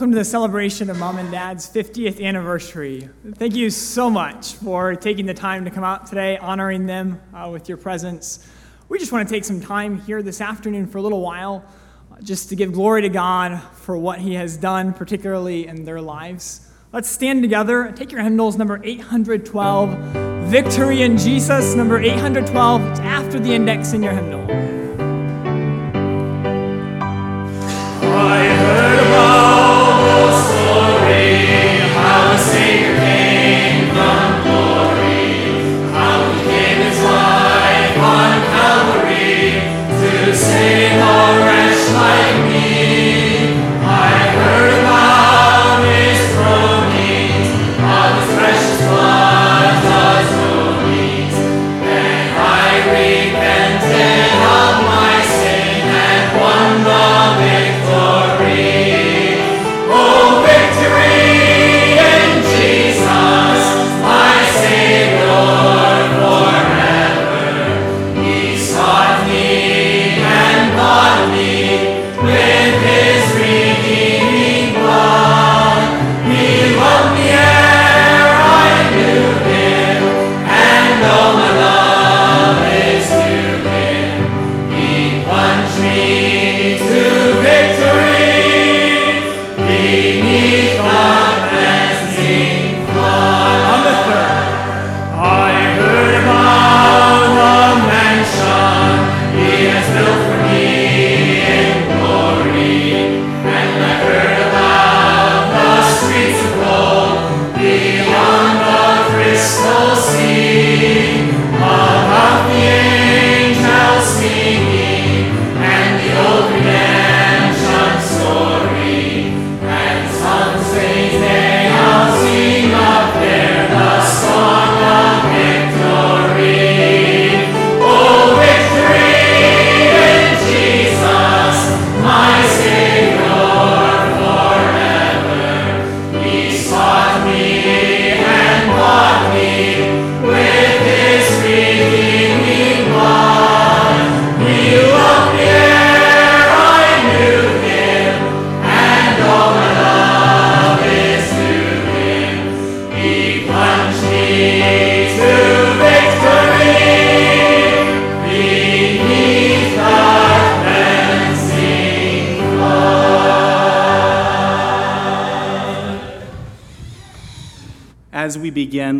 Welcome to the celebration of Mom and Dad's 50th anniversary. Thank you so much for taking the time to come out today, honoring them uh, with your presence. We just want to take some time here this afternoon for a little while uh, just to give glory to God for what He has done, particularly in their lives. Let's stand together. Take your hymnals, number 812, Victory in Jesus, number 812. It's after the index in your hymnal.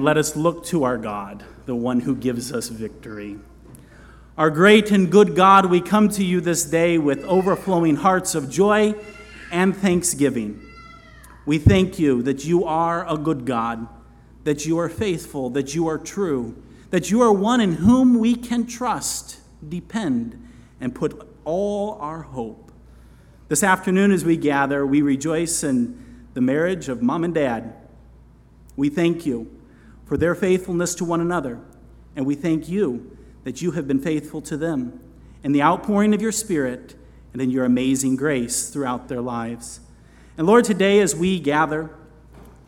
Begin, let us look to our God, the one who gives us victory. Our great and good God, we come to you this day with overflowing hearts of joy and thanksgiving. We thank you that you are a good God, that you are faithful, that you are true, that you are one in whom we can trust, depend, and put all our hope. This afternoon, as we gather, we rejoice in the marriage of mom and dad. We thank you for their faithfulness to one another, and we thank you that you have been faithful to them in the outpouring of your Spirit and in your amazing grace throughout their lives. And Lord, today as we gather,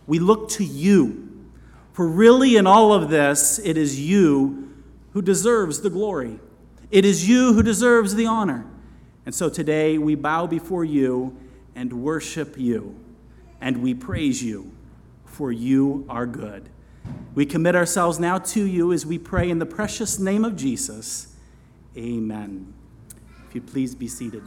we look to you, for really in all of this, it is you who deserves the glory. It is you who deserves the honor. And so today we bow before you and worship you, and we praise you for you are good. We commit ourselves now to you as we pray in the precious name of Jesus. Amen. If you please be seated.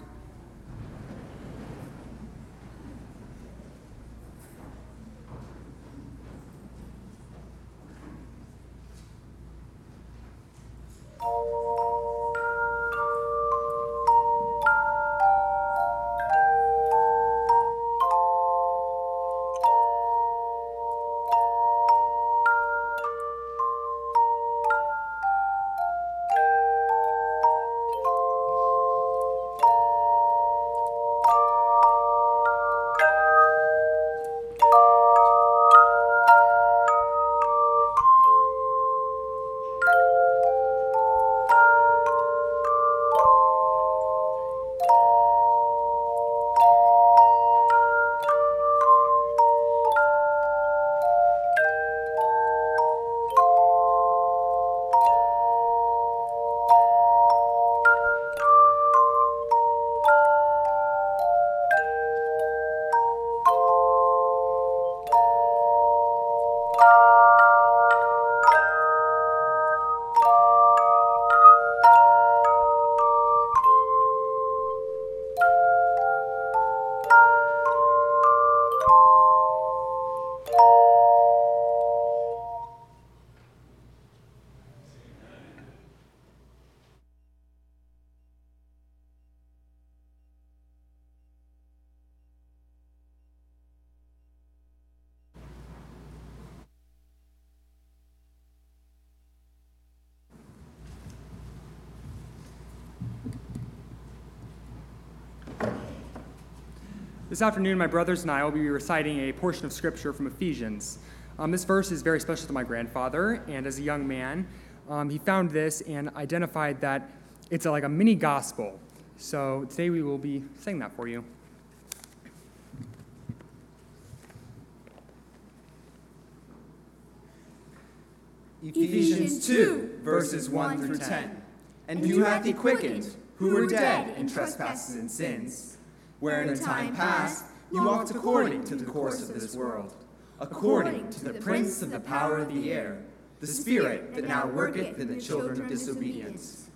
This afternoon, my brothers and I will be reciting a portion of Scripture from Ephesians. Um, this verse is very special to my grandfather, and as a young man, um, he found this and identified that it's a, like a mini gospel. So today we will be saying that for you. Ephesians 2, verses 1 through 10. And you hath he quickened, who were dead in trespasses and sins, wherein in time past you walked according to the course of this world, according to the prince of the power of the air, the spirit that now worketh in the children of disobedience.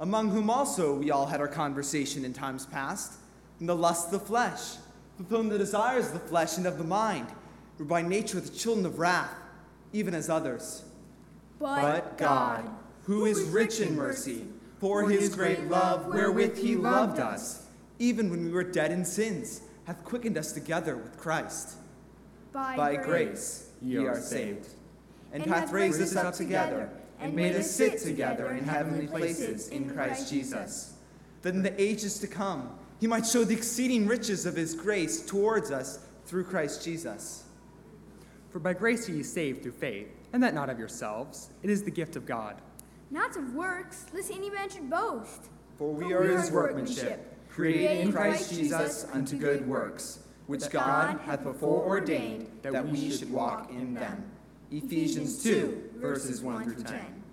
Among whom also we all had our conversation in times past, in the lust of the flesh, fulfilling the desires of the flesh and of the mind, were by nature the children of wrath, even as others. But God, who is rich in mercy, for his great love wherewith he loved us, even when we were dead in sins, hath quickened us together with Christ. By grace ye are saved, and hath raised us up together, and made us sit together in heavenly places in Christ Jesus, that in the ages to come he might show the exceeding riches of his grace towards us through Christ Jesus. For by grace are ye saved through faith, and that not of yourselves. It is the gift of God. Not of works, lest any man should boast. For we are his workmanship, created in Christ Jesus unto good works, which God hath before ordained that we should walk in them. Ephesians 2, verses 1 through 10.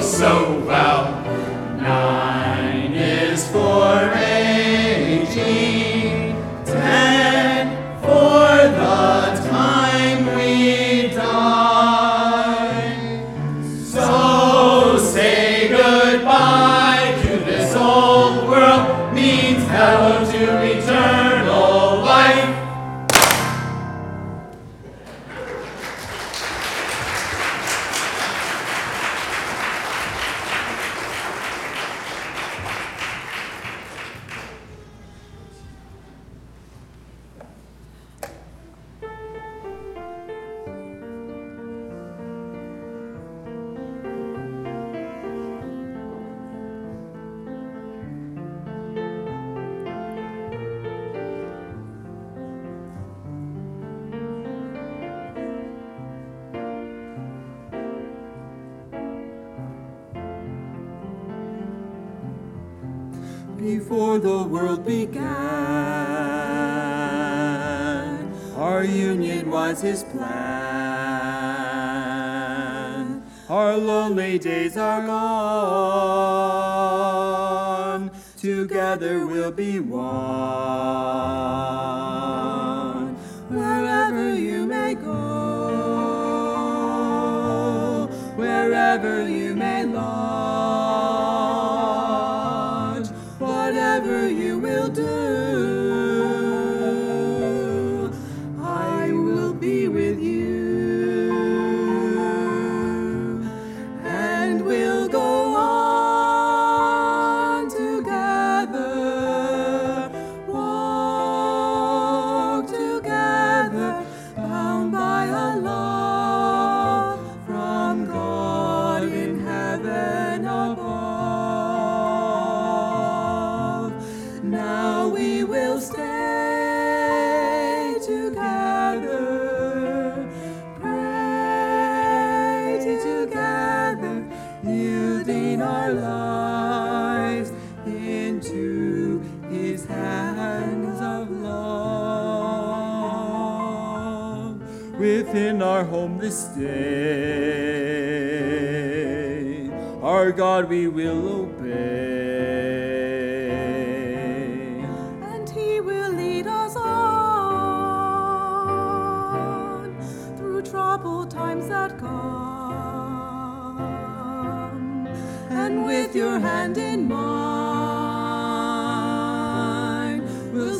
So well. Nine is for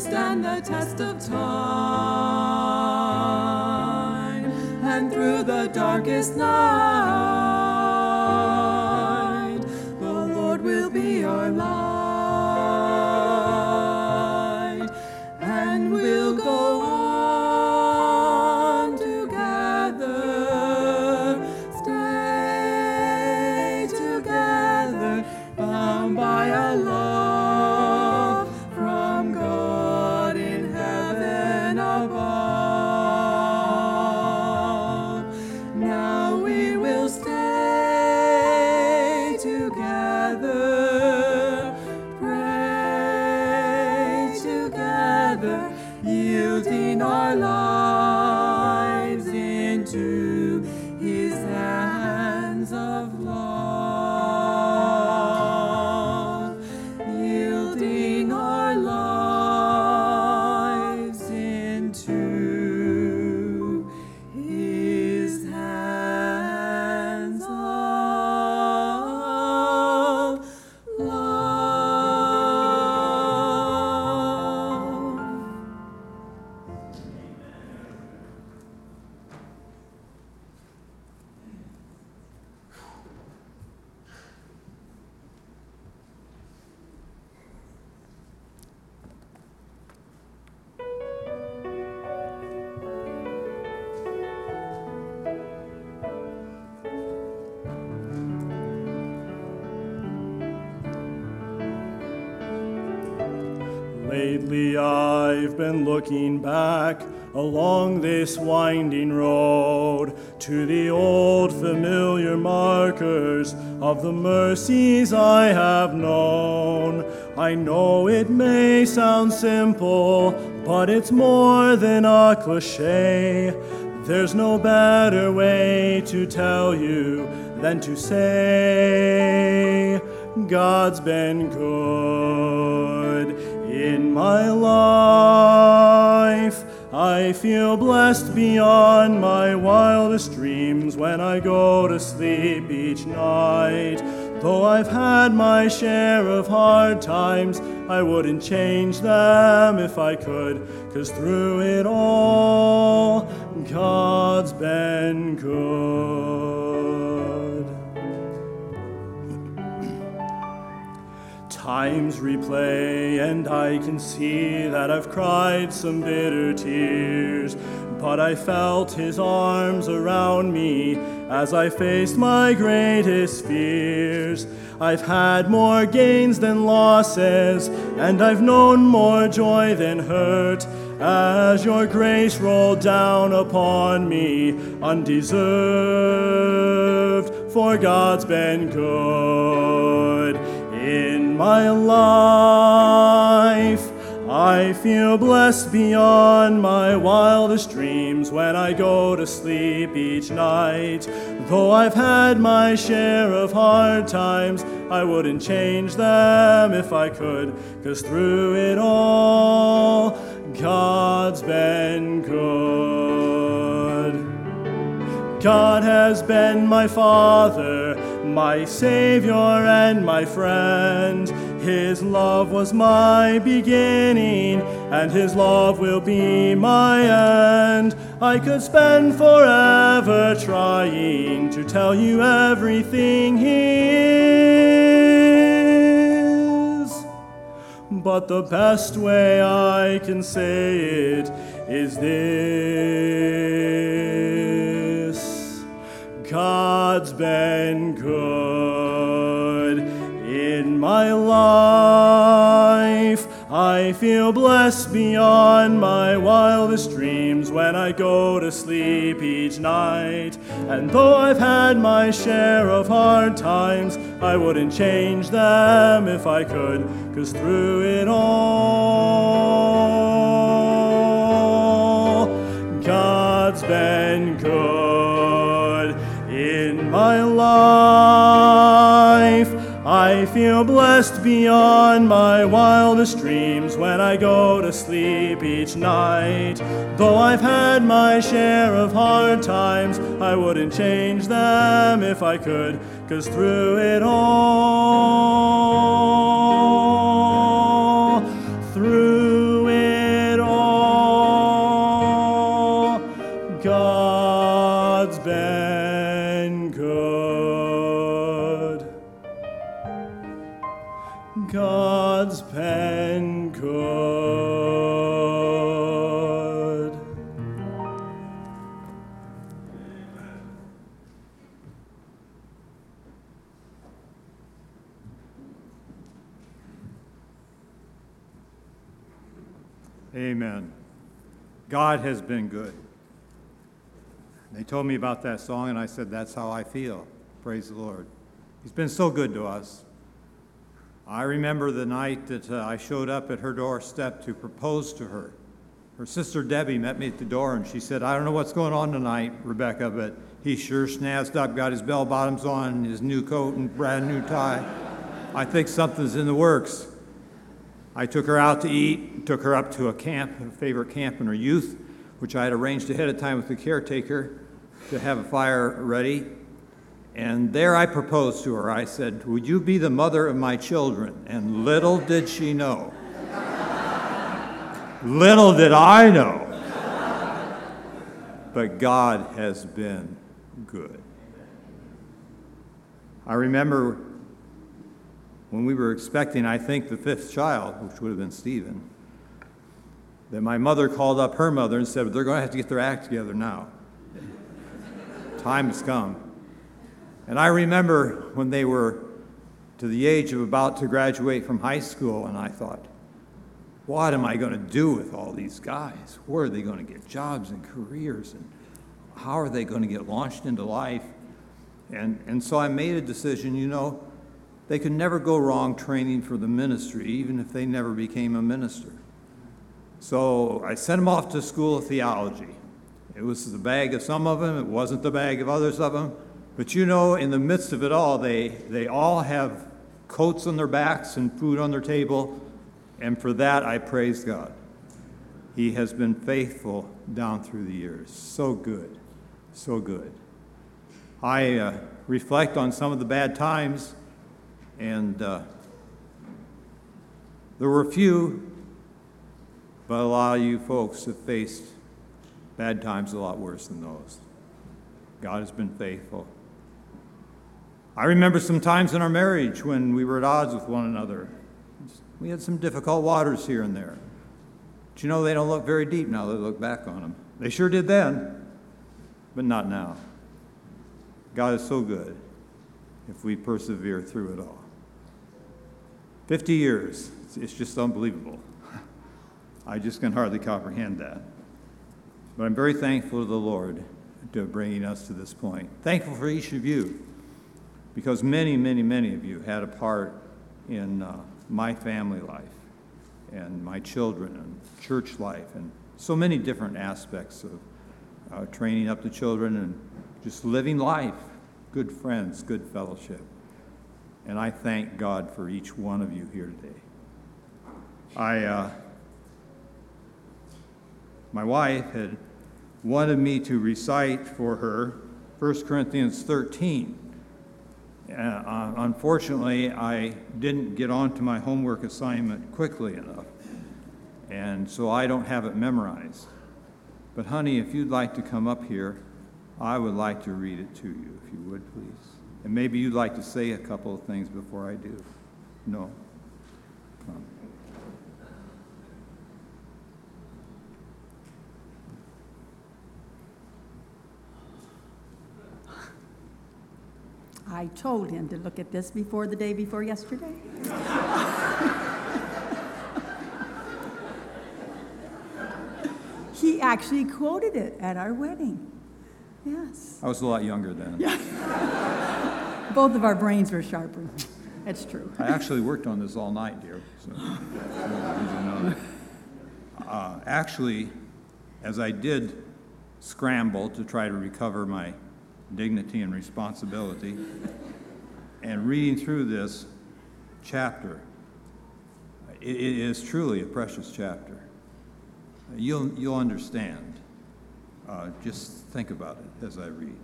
stand the test of time. And through the darkest night, winding road to the old familiar markers of the mercies I have known. I know it may sound simple, but it's more than a cliche. There's no better way to tell you than to say, God's been good in my life. I feel blessed beyond my wildest dreams when I go to sleep each night. Though I've had my share of hard times, I wouldn't change them if I could, cause through it all, God's been good. Times replay, and I can see that I've cried some bitter tears. But I felt his arms around me as I faced my greatest fears. I've had more gains than losses, and I've known more joy than hurt. As your grace rolled down upon me, undeserved, for God's been good my life. I feel blessed beyond my wildest dreams when I go to sleep each night. Though I've had my share of hard times, I wouldn't change them if I could, cause through it all, God's been good. God has been my Father, my Savior, and my friend. His love was my beginning, and His love will be my end. I could spend forever trying to tell you everything He is. But the best way I can say it is this God's been good in my life. I feel blessed beyond my wildest dreams when I go to sleep each night. And though I've had my share of hard times, I wouldn't change them if I could, cause through it all, God's been good my life. I feel blessed beyond my wildest dreams when I go to sleep each night. Though I've had my share of hard times, I wouldn't change them if I could, cause through it all, God has been good. They told me about that song, and I said, That's how I feel. Praise the Lord. He's been so good to us. I remember the night that uh, I showed up at her doorstep to propose to her. Her sister Debbie met me at the door, and she said, I don't know what's going on tonight, Rebecca, but he sure snazzed up, got his bell bottoms on, his new coat, and brand new tie. I think something's in the works. I took her out to eat, took her up to a camp, a favorite camp in her youth, which I had arranged ahead of time with the caretaker to have a fire ready. And there I proposed to her. I said, Would you be the mother of my children? And little did she know. little did I know. But God has been good. I remember when we were expecting, I think, the fifth child, which would have been Stephen, that my mother called up her mother and said, They're going to have to get their act together now. Time has come. And I remember when they were to the age of about to graduate from high school, and I thought, what am I going to do with all these guys? Where are they going to get jobs and careers? And how are they going to get launched into life? And, and so I made a decision you know, they could never go wrong training for the ministry, even if they never became a minister. So I sent them off to school of theology. It was the bag of some of them, it wasn't the bag of others of them. But you know, in the midst of it all, they, they all have coats on their backs and food on their table, and for that I praise God. He has been faithful down through the years. So good, so good. I uh, reflect on some of the bad times, and uh, there were few, but a lot of you folks have faced bad times a lot worse than those. God has been faithful. I remember some times in our marriage when we were at odds with one another. We had some difficult waters here and there. But you know, they don't look very deep now that I look back on them. They sure did then, but not now. God is so good if we persevere through it all. 50 years, it's just unbelievable. I just can hardly comprehend that. But I'm very thankful to the Lord to bringing us to this point. Thankful for each of you because many, many, many of you had a part in uh, my family life and my children and church life and so many different aspects of uh, training up the children and just living life, good friends, good fellowship. And I thank God for each one of you here today. I, uh, my wife had wanted me to recite for her 1 Corinthians 13. Uh, unfortunately, I didn't get onto my homework assignment quickly enough, and so I don't have it memorized. But, honey, if you'd like to come up here, I would like to read it to you, if you would, please. And maybe you'd like to say a couple of things before I do. No? Come. I told him to look at this before the day before yesterday. he actually quoted it at our wedding. Yes. I was a lot younger then. Yeah. Both of our brains were sharper. It's true. I actually worked on this all night, dear. So, uh, actually, as I did scramble to try to recover my dignity and responsibility. And reading through this chapter, it is truly a precious chapter. You'll, you'll understand. Uh, just think about it as I read.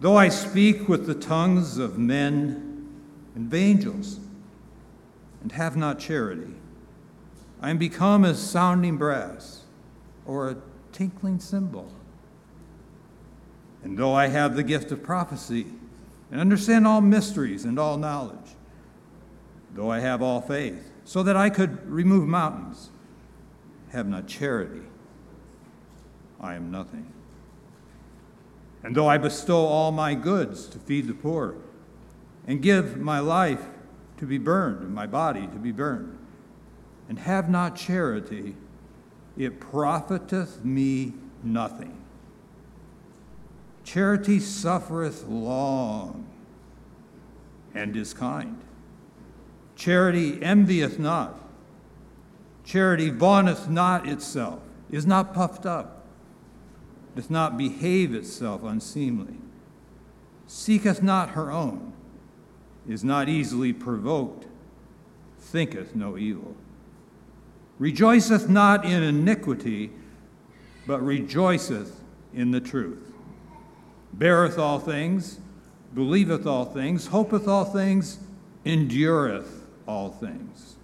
Though I speak with the tongues of men and of angels and have not charity, I am become as sounding brass or a tinkling cymbal. And though I have the gift of prophecy and understand all mysteries and all knowledge, though I have all faith, so that I could remove mountains, have not charity, I am nothing. And though I bestow all my goods to feed the poor, and give my life to be burned, and my body to be burned, and have not charity, it profiteth me nothing. Charity suffereth long and is kind. Charity envieth not. Charity vaunteth not itself, is not puffed up, doth not behave itself unseemly, seeketh not her own, is not easily provoked, thinketh no evil, rejoiceth not in iniquity, but rejoiceth in the truth beareth all things, believeth all things, hopeth all things, endureth all things.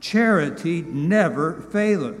Charity never faileth.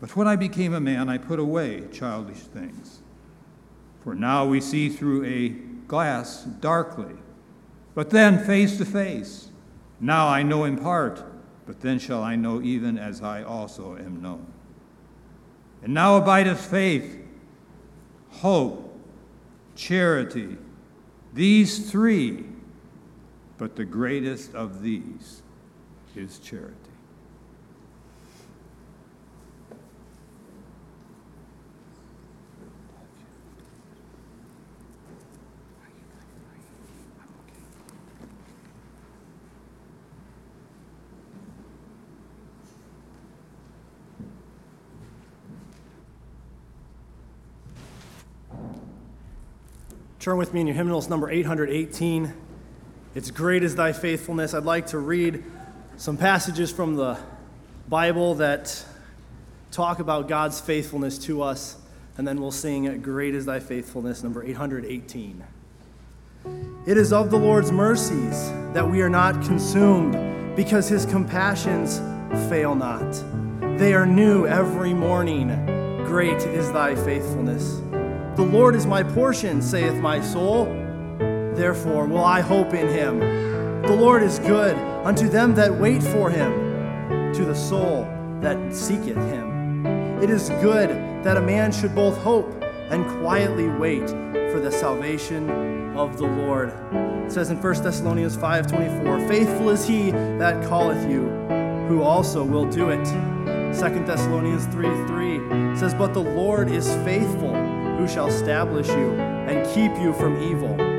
But when I became a man, I put away childish things. For now we see through a glass darkly, but then face to face. Now I know in part, but then shall I know even as I also am known. And now abideth faith, hope, charity, these three, but the greatest of these is charity. Turn with me in your hymnals, number 818. It's great is thy faithfulness. I'd like to read some passages from the Bible that talk about God's faithfulness to us, and then we'll sing Great is thy faithfulness, number 818. It is of the Lord's mercies that we are not consumed, because his compassions fail not. They are new every morning. Great is thy faithfulness. The Lord is my portion, saith my soul. therefore will I hope in him. The Lord is good unto them that wait for him, to the soul that seeketh him. It is good that a man should both hope and quietly wait for the salvation of the Lord. It says in 1 Thessalonians 5:24, "Faithful is he that calleth you, who also will do it." 2 Thessalonians 3:3 says, "But the Lord is faithful, who shall establish you and keep you from evil."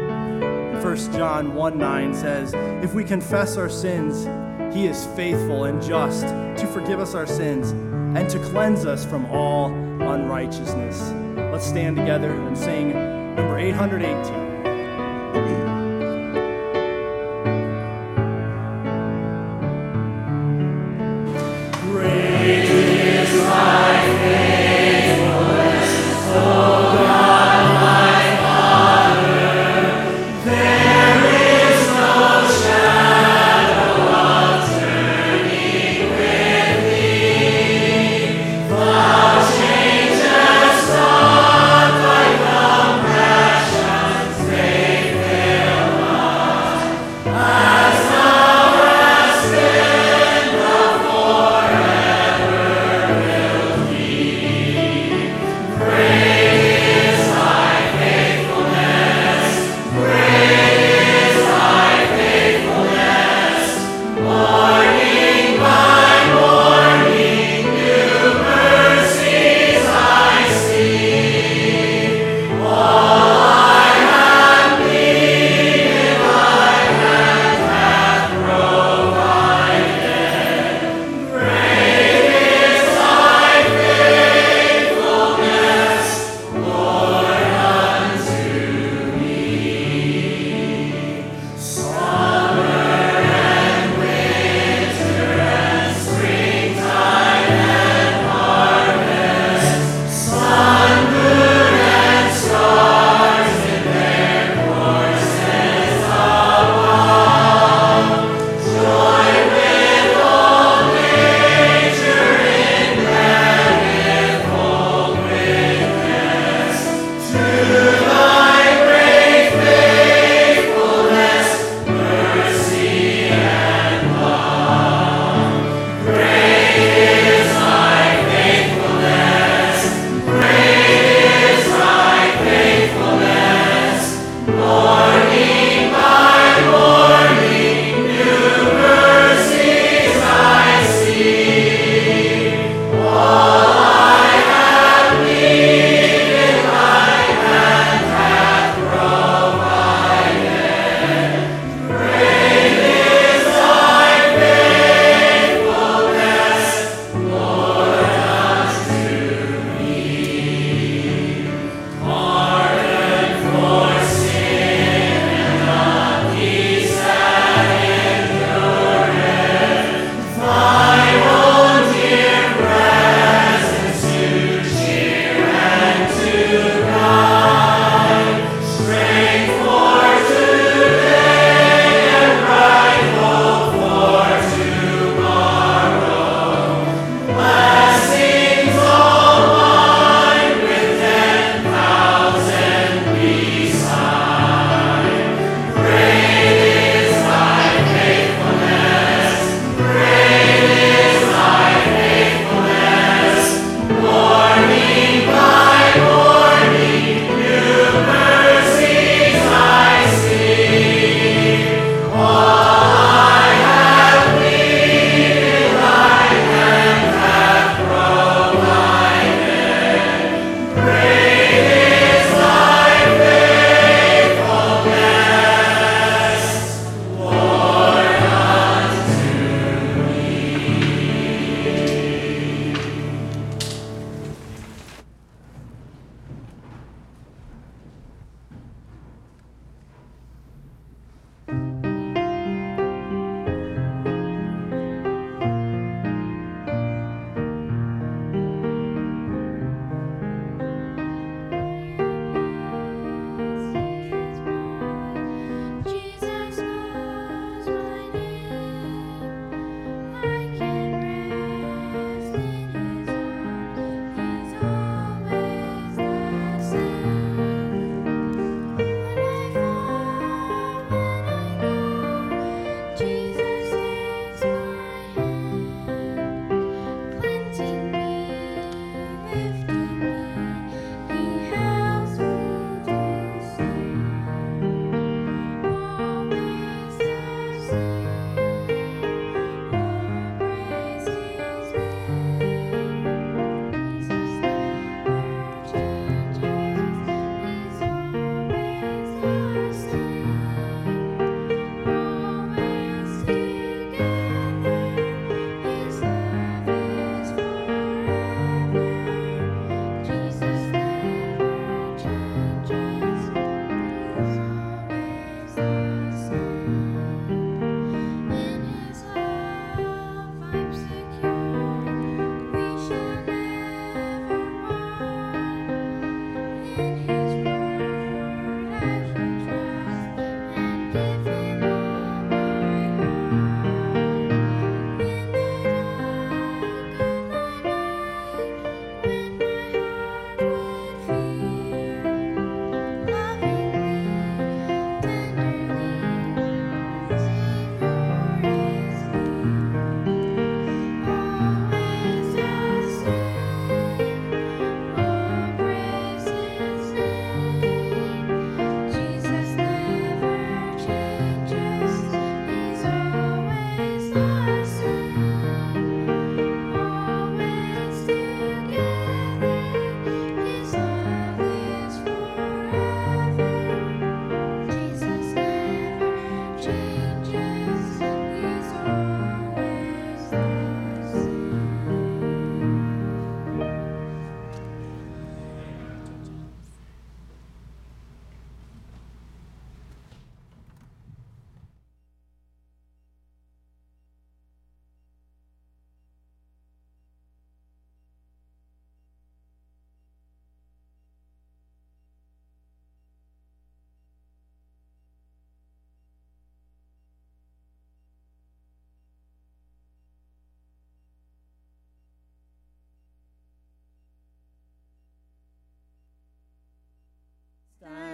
1 John 1 9 says, If we confess our sins, he is faithful and just to forgive us our sins and to cleanse us from all unrighteousness. Let's stand together and sing number 818.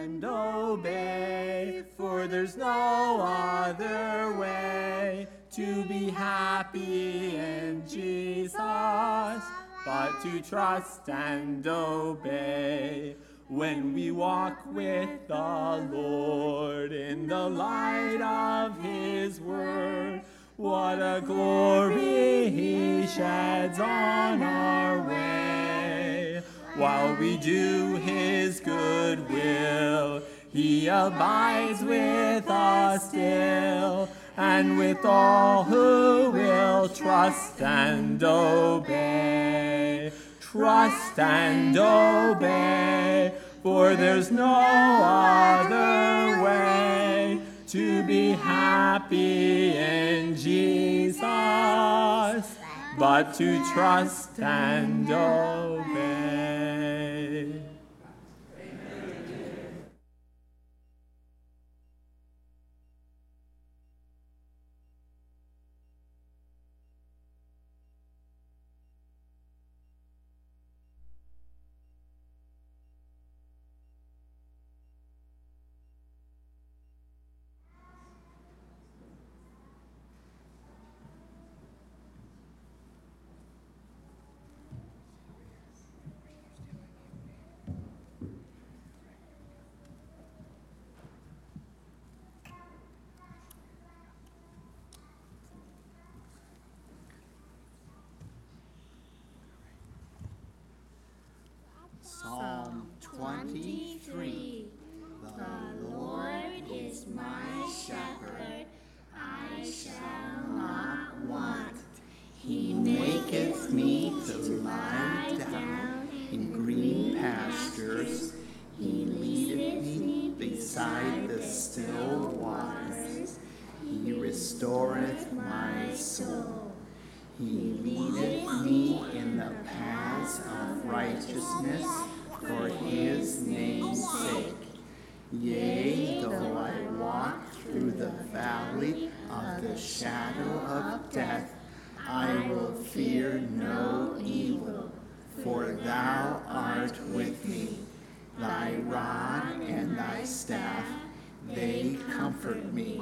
And obey, for there's no other way to be happy in Jesus but to trust and obey. When we walk with the Lord in the light of His Word, what a glory He sheds on our way. While we do His good will, He abides with us still and with all who will trust and obey. Trust and obey, for there's no other way to be happy in Jesus but to trust and obey. He leadeth me in the paths of righteousness for his name's sake. Yea, though I walk through the valley of the shadow of death, I will fear no evil, for thou art with me. Thy rod and thy staff, they comfort me.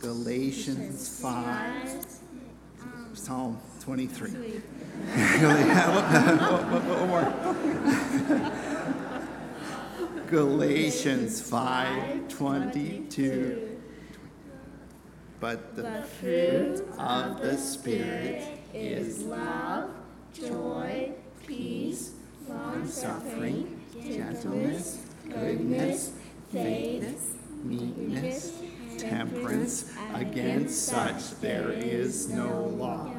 Galatians 5, um, Psalm 23. One more. Galatians 5 22. But the fruit of the Spirit is love, joy, peace, long suffering, gentleness, goodness, faith, meekness, temperance. Against such there is no law.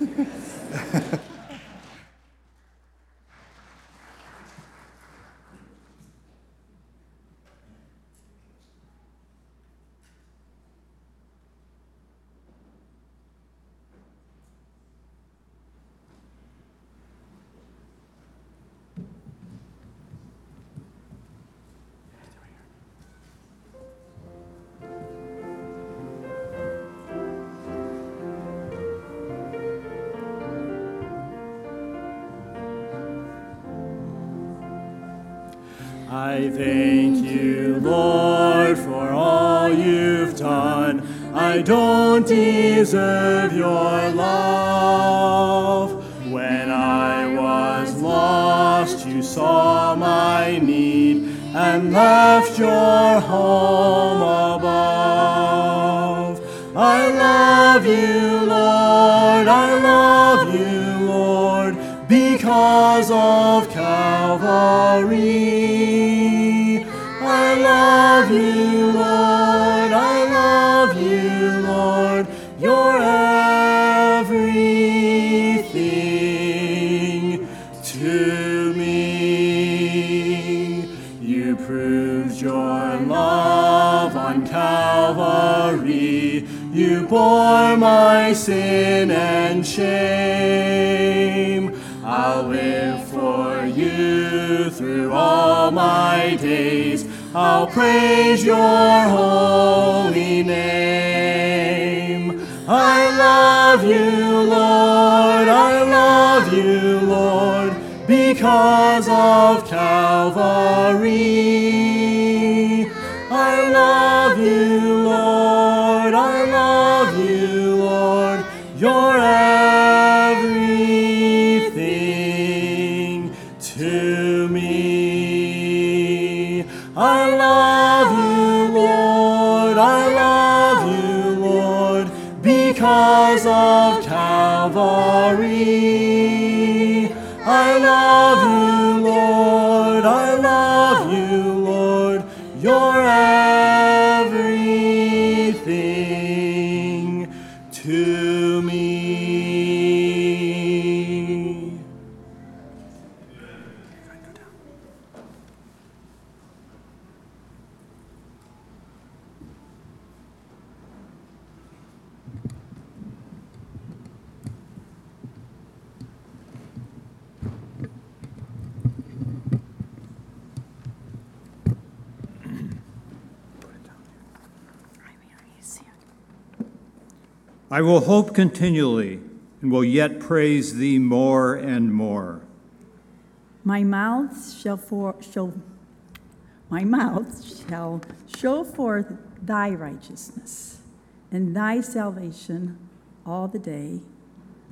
bore my sin and shame. I'll live for you through all my days. I'll praise your holy name. I love you, Lord. I love you, Lord, because of Calvary. I love you, of Calvary. I will hope continually and will yet praise thee more and more. My mouth shall for shall my mouth shall show forth thy righteousness and thy salvation all the day,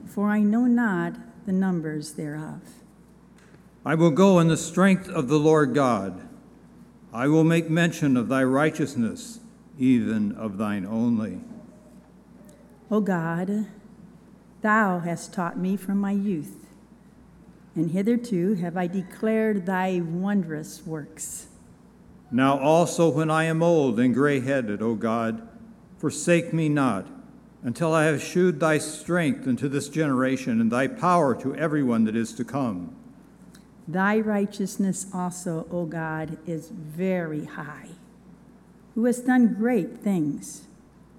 for I know not the numbers thereof. I will go in the strength of the Lord God. I will make mention of thy righteousness, even of thine only. O God, thou hast taught me from my youth, and hitherto have I declared thy wondrous works. Now also, when I am old and gray headed, O God, forsake me not, until I have shewed thy strength unto this generation and thy power to everyone that is to come. Thy righteousness also, O God, is very high. Who has done great things?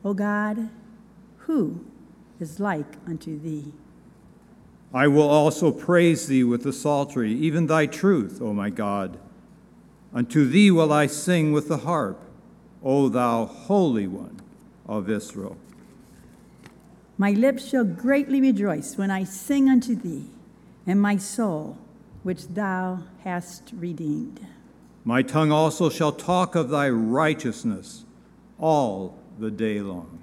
O God, who is like unto thee? I will also praise thee with the psaltery, even thy truth, O my God. Unto thee will I sing with the harp, O thou Holy One of Israel. My lips shall greatly rejoice when I sing unto thee, and my soul, which thou hast redeemed. My tongue also shall talk of thy righteousness all the day long.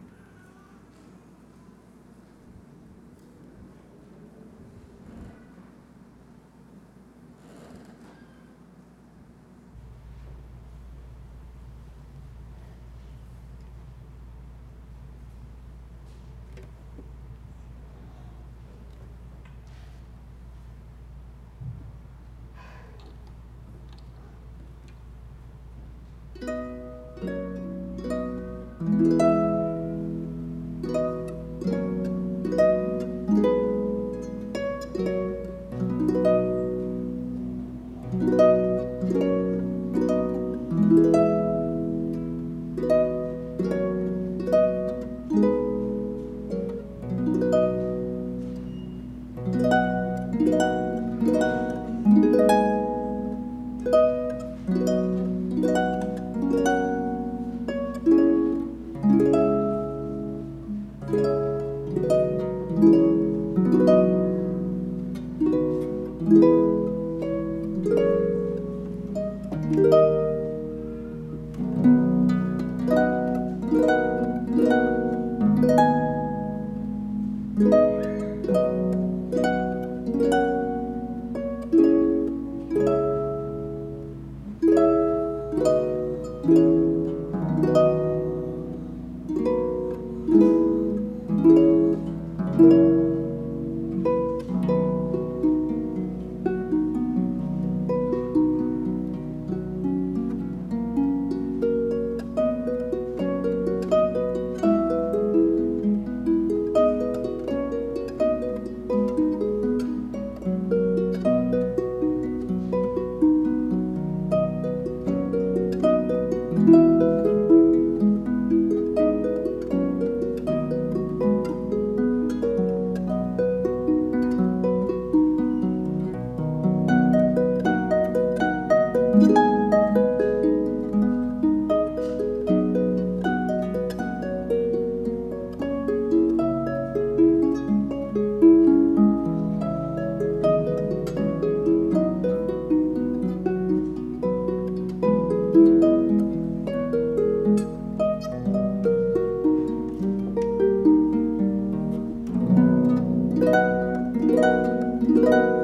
Música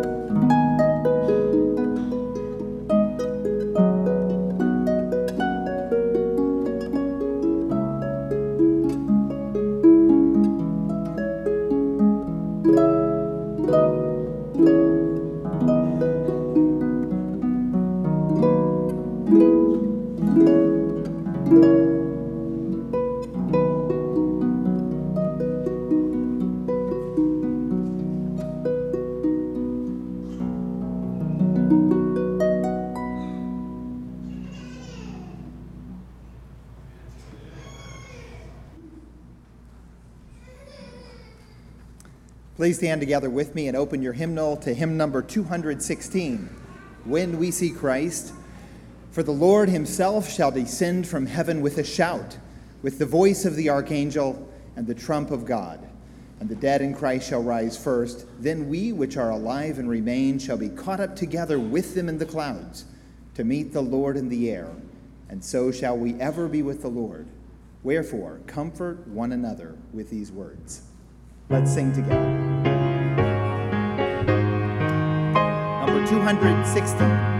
Please stand together with me and open your hymnal to hymn number 216 When We See Christ. For the Lord himself shall descend from heaven with a shout, with the voice of the archangel and the trump of God. And the dead in Christ shall rise first. Then we, which are alive and remain, shall be caught up together with them in the clouds to meet the Lord in the air. And so shall we ever be with the Lord. Wherefore, comfort one another with these words. Let's sing together. Number 216.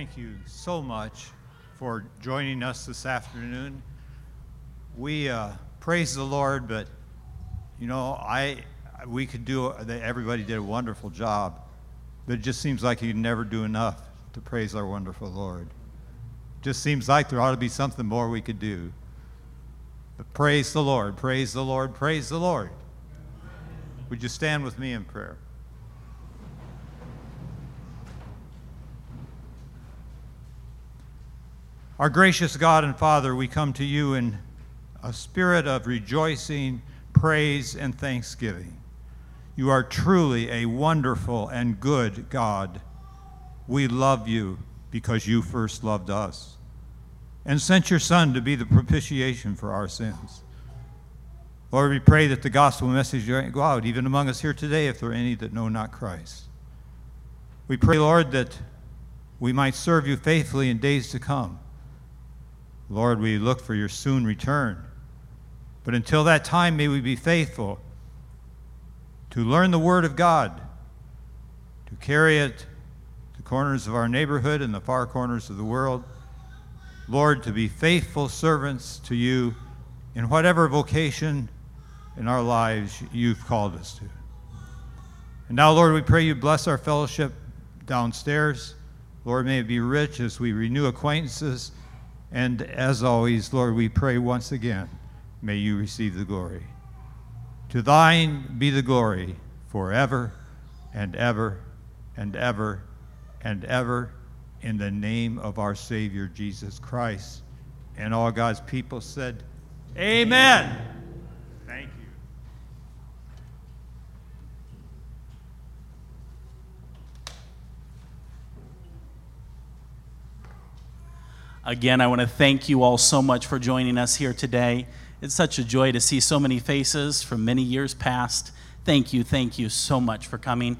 Thank you so much for joining us this afternoon. We uh, praise the Lord, but you know, I we could do. Everybody did a wonderful job, but it just seems like you never do enough to praise our wonderful Lord. Just seems like there ought to be something more we could do. But praise the Lord, praise the Lord, praise the Lord. Would you stand with me in prayer? Our gracious God and Father, we come to you in a spirit of rejoicing, praise, and thanksgiving. You are truly a wonderful and good God. We love you because you first loved us and sent your Son to be the propitiation for our sins. Lord, we pray that the gospel message go out even among us here today if there are any that know not Christ. We pray, Lord, that we might serve you faithfully in days to come. Lord, we look for your soon return. But until that time, may we be faithful to learn the Word of God, to carry it to corners of our neighborhood and the far corners of the world. Lord, to be faithful servants to you in whatever vocation in our lives you've called us to. And now, Lord, we pray you bless our fellowship downstairs. Lord, may it be rich as we renew acquaintances and as always, Lord, we pray once again, may you receive the glory. To thine be the glory forever and ever and ever and ever in the name of our Savior Jesus Christ. And all God's people said, Amen. Thank Again, I want to thank you all so much for joining us here today. It's such a joy to see so many faces from many years past. Thank you, thank you so much for coming.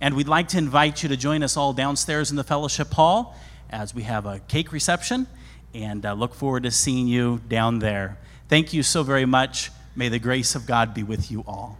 And we'd like to invite you to join us all downstairs in the fellowship hall as we have a cake reception and uh, look forward to seeing you down there. Thank you so very much. May the grace of God be with you all.